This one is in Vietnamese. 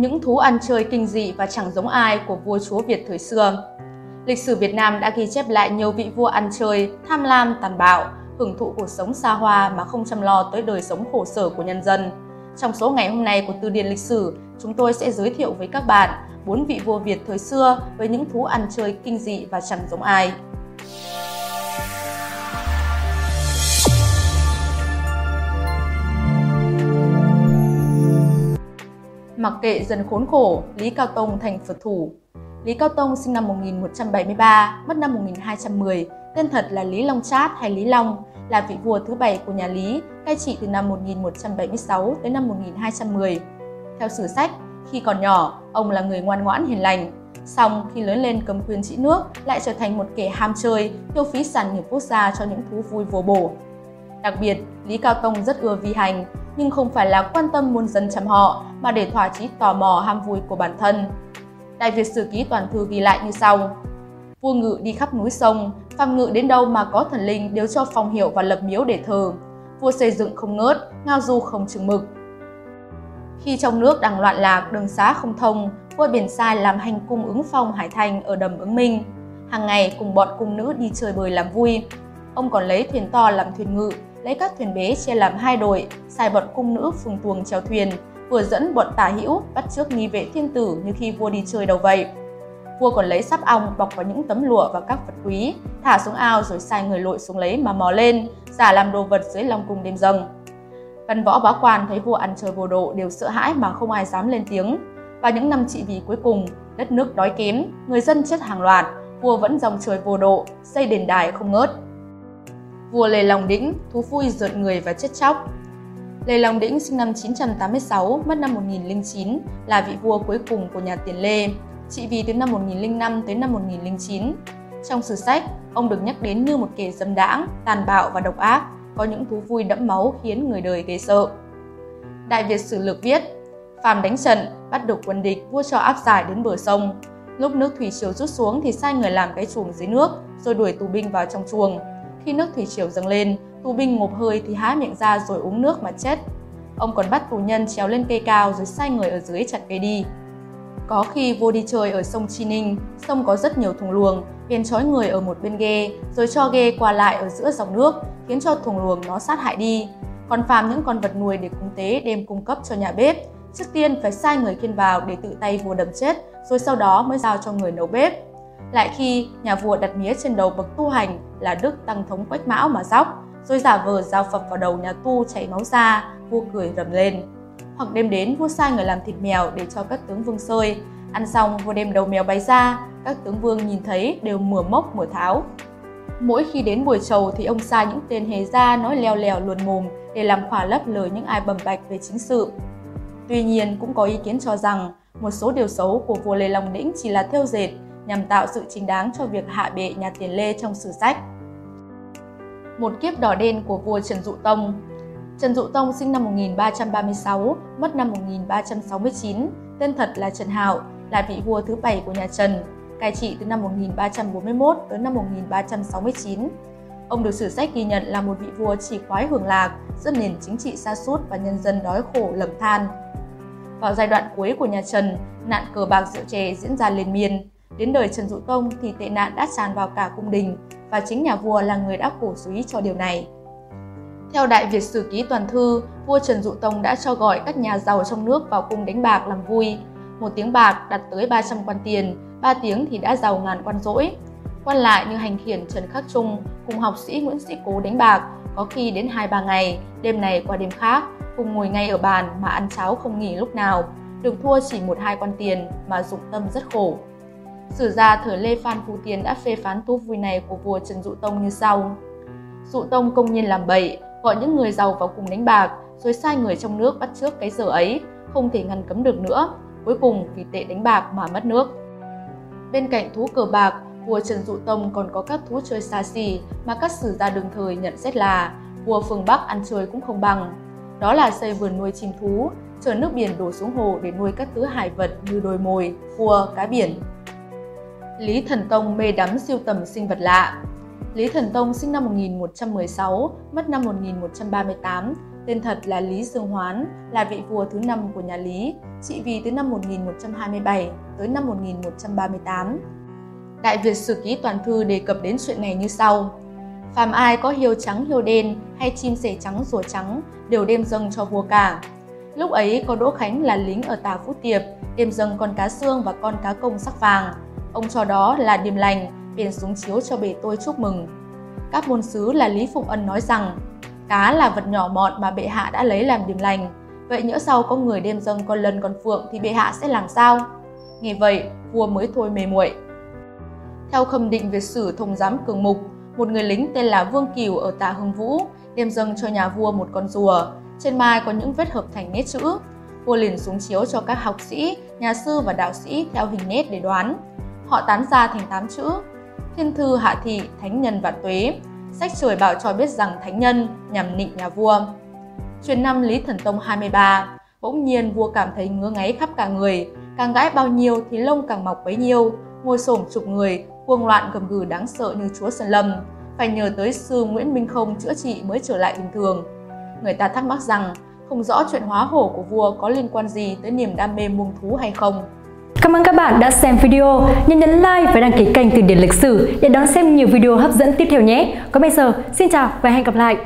những thú ăn chơi kinh dị và chẳng giống ai của vua chúa Việt thời xưa. Lịch sử Việt Nam đã ghi chép lại nhiều vị vua ăn chơi, tham lam, tàn bạo, hưởng thụ cuộc sống xa hoa mà không chăm lo tới đời sống khổ sở của nhân dân. Trong số ngày hôm nay của Từ điển lịch sử, chúng tôi sẽ giới thiệu với các bạn bốn vị vua Việt thời xưa với những thú ăn chơi kinh dị và chẳng giống ai. Mặc kệ dần khốn khổ, Lý Cao Tông thành Phật thủ. Lý Cao Tông sinh năm 1173, mất năm 1210, tên thật là Lý Long Chát hay Lý Long, là vị vua thứ bảy của nhà Lý, cai trị từ năm 1176 đến năm 1210. Theo sử sách, khi còn nhỏ, ông là người ngoan ngoãn hiền lành. Xong, khi lớn lên cầm quyền trị nước, lại trở thành một kẻ ham chơi, tiêu phí sản nghiệp quốc gia cho những thú vui vô bổ. Đặc biệt, Lý Cao Tông rất ưa vi hành, nhưng không phải là quan tâm muôn dân chăm họ, mà để thỏa chí tò mò ham vui của bản thân. Đại Việt Sử Ký Toàn Thư ghi lại như sau. Vua ngự đi khắp núi sông, phàm ngự đến đâu mà có thần linh đều cho phong hiệu và lập miếu để thờ. Vua xây dựng không ngớt, ngao du không chừng mực. Khi trong nước đang loạn lạc, đường xá không thông, vua biển sai làm hành cung ứng phong Hải Thành ở đầm ứng minh. Hàng ngày cùng bọn cung nữ đi chơi bời làm vui. Ông còn lấy thuyền to làm thuyền ngự, lấy các thuyền bé chia làm hai đội, sai bọn cung nữ phùng tuồng chèo thuyền, vừa dẫn bọn tả hữu bắt trước nghi vệ thiên tử như khi vua đi chơi đâu vậy. Vua còn lấy sắp ong bọc vào những tấm lụa và các vật quý, thả xuống ao rồi sai người lội xuống lấy mà mò lên, giả làm đồ vật dưới lòng cung đêm dâng. Văn võ bá quan thấy vua ăn chơi vô độ đều sợ hãi mà không ai dám lên tiếng. Và những năm trị vì cuối cùng, đất nước đói kém, người dân chết hàng loạt, vua vẫn dòng trời vô độ, xây đền đài không ngớt. Vua Lê Long Đĩnh, thú vui rượt người và chết chóc. Lê Long Đĩnh sinh năm 986, mất năm 1009, là vị vua cuối cùng của nhà Tiền Lê, trị vì từ năm 1005 tới năm 1009. Trong sử sách, ông được nhắc đến như một kẻ dâm đãng, tàn bạo và độc ác, có những thú vui đẫm máu khiến người đời ghê sợ. Đại Việt Sử Lược viết, phàm đánh trận, bắt được quân địch, vua cho áp giải đến bờ sông. Lúc nước thủy triều rút xuống thì sai người làm cái chuồng dưới nước, rồi đuổi tù binh vào trong chuồng. Khi nước thủy triều dâng lên, tù binh ngộp hơi thì há miệng ra rồi uống nước mà chết. Ông còn bắt tù nhân trèo lên cây cao rồi sai người ở dưới chặt cây đi. Có khi vua đi chơi ở sông Chi Ninh, sông có rất nhiều thùng luồng, liền trói người ở một bên ghe, rồi cho ghe qua lại ở giữa dòng nước, khiến cho thùng luồng nó sát hại đi. Còn phàm những con vật nuôi để cúng tế đem cung cấp cho nhà bếp, trước tiên phải sai người khiên vào để tự tay vua đầm chết, rồi sau đó mới giao cho người nấu bếp. Lại khi nhà vua đặt mía trên đầu bậc tu hành là Đức Tăng Thống Quách Mão mà dóc, rồi giả vờ giao phập vào đầu nhà tu chảy máu ra, vua cười rầm lên. Hoặc đêm đến vua sai người làm thịt mèo để cho các tướng vương sơi, ăn xong vua đem đầu mèo bày ra, các tướng vương nhìn thấy đều mửa mốc mửa tháo. Mỗi khi đến buổi trầu thì ông sai những tên hề ra nói leo lèo luồn mồm để làm khỏa lấp lời những ai bầm bạch về chính sự. Tuy nhiên cũng có ý kiến cho rằng một số điều xấu của vua Lê Long Đĩnh chỉ là theo dệt nhằm tạo sự chính đáng cho việc hạ bệ nhà Tiền Lê trong sử sách. Một kiếp đỏ đen của vua Trần Dụ Tông Trần Dụ Tông sinh năm 1336, mất năm 1369, tên thật là Trần Hạo, là vị vua thứ bảy của nhà Trần, cai trị từ năm 1341 tới năm 1369. Ông được sử sách ghi nhận là một vị vua chỉ khoái hưởng lạc, dẫn nền chính trị xa sút và nhân dân đói khổ lầm than. Vào giai đoạn cuối của nhà Trần, nạn cờ bạc rượu chè diễn ra liên miên. Đến đời Trần Dụ Tông thì tệ nạn đã tràn vào cả cung đình và chính nhà vua là người đã cổ suý cho điều này. Theo Đại Việt Sử Ký Toàn Thư, vua Trần Dụ Tông đã cho gọi các nhà giàu trong nước vào cung đánh bạc làm vui. Một tiếng bạc đặt tới 300 quan tiền, 3 tiếng thì đã giàu ngàn quan rỗi. Quan lại như hành khiển Trần Khắc Trung cùng học sĩ Nguyễn Sĩ Cố đánh bạc, có khi đến 2-3 ngày, đêm này qua đêm khác, cùng ngồi ngay ở bàn mà ăn cháo không nghỉ lúc nào. Được thua chỉ một hai quan tiền mà dụng tâm rất khổ. Sử gia thời Lê Phan phú Tiền đã phê phán thú vui này của vua Trần Dụ Tông như sau. Dụ Tông công nhiên làm bậy, gọi những người giàu vào cùng đánh bạc, rồi sai người trong nước bắt trước cái giờ ấy, không thể ngăn cấm được nữa. Cuối cùng vì tệ đánh bạc mà mất nước. Bên cạnh thú cờ bạc, vua Trần Dụ Tông còn có các thú chơi xa xỉ mà các sử gia đương thời nhận xét là vua phương Bắc ăn chơi cũng không bằng. Đó là xây vườn nuôi chim thú, chờ nước biển đổ xuống hồ để nuôi các thứ hải vật như đồi mồi, cua, cá biển. Lý Thần Tông mê đắm siêu tầm sinh vật lạ. Lý Thần Tông sinh năm 1116, mất năm 1138, Tên thật là Lý Dương Hoán, là vị vua thứ năm của nhà Lý, trị vì từ năm 1127 tới năm 1138. Đại Việt Sử Ký Toàn Thư đề cập đến chuyện này như sau. Phàm ai có hiêu trắng hiêu đen hay chim sẻ trắng rùa trắng đều đem dâng cho vua cả. Lúc ấy có Đỗ Khánh là lính ở tà Phú Tiệp, đem dâng con cá xương và con cá công sắc vàng. Ông cho đó là điềm lành, bèn xuống chiếu cho bề tôi chúc mừng. Các môn sứ là Lý Phụng Ân nói rằng, cá là vật nhỏ mọn mà bệ hạ đã lấy làm điềm lành, vậy nhỡ sau có người đem dâng con lân con phượng thì bệ hạ sẽ làm sao? Nghe vậy, vua mới thôi mề muội. Theo khâm định về sử thông giám cường mục, một người lính tên là Vương Kiều ở Tà Hưng Vũ đem dâng cho nhà vua một con rùa. Trên mai có những vết hợp thành nét chữ. Vua liền xuống chiếu cho các học sĩ, nhà sư và đạo sĩ theo hình nét để đoán. Họ tán ra thành tám chữ. Thiên thư hạ thị, thánh nhân vạn tuế. Sách trời bảo cho biết rằng thánh nhân nhằm nịnh nhà vua. Truyền năm Lý Thần Tông 23, bỗng nhiên vua cảm thấy ngứa ngáy khắp cả người, càng gãi bao nhiêu thì lông càng mọc bấy nhiêu, ngồi xổm chục người, cuồng loạn gầm gừ đáng sợ như chúa Sơn Lâm, phải nhờ tới sư Nguyễn Minh Không chữa trị mới trở lại bình thường. Người ta thắc mắc rằng không rõ chuyện hóa hổ của vua có liên quan gì tới niềm đam mê muông thú hay không. Cảm ơn các bạn đã xem video, nhớ nhấn like và đăng ký kênh Từ điển lịch sử để đón xem nhiều video hấp dẫn tiếp theo nhé. Còn bây giờ, xin chào và hẹn gặp lại!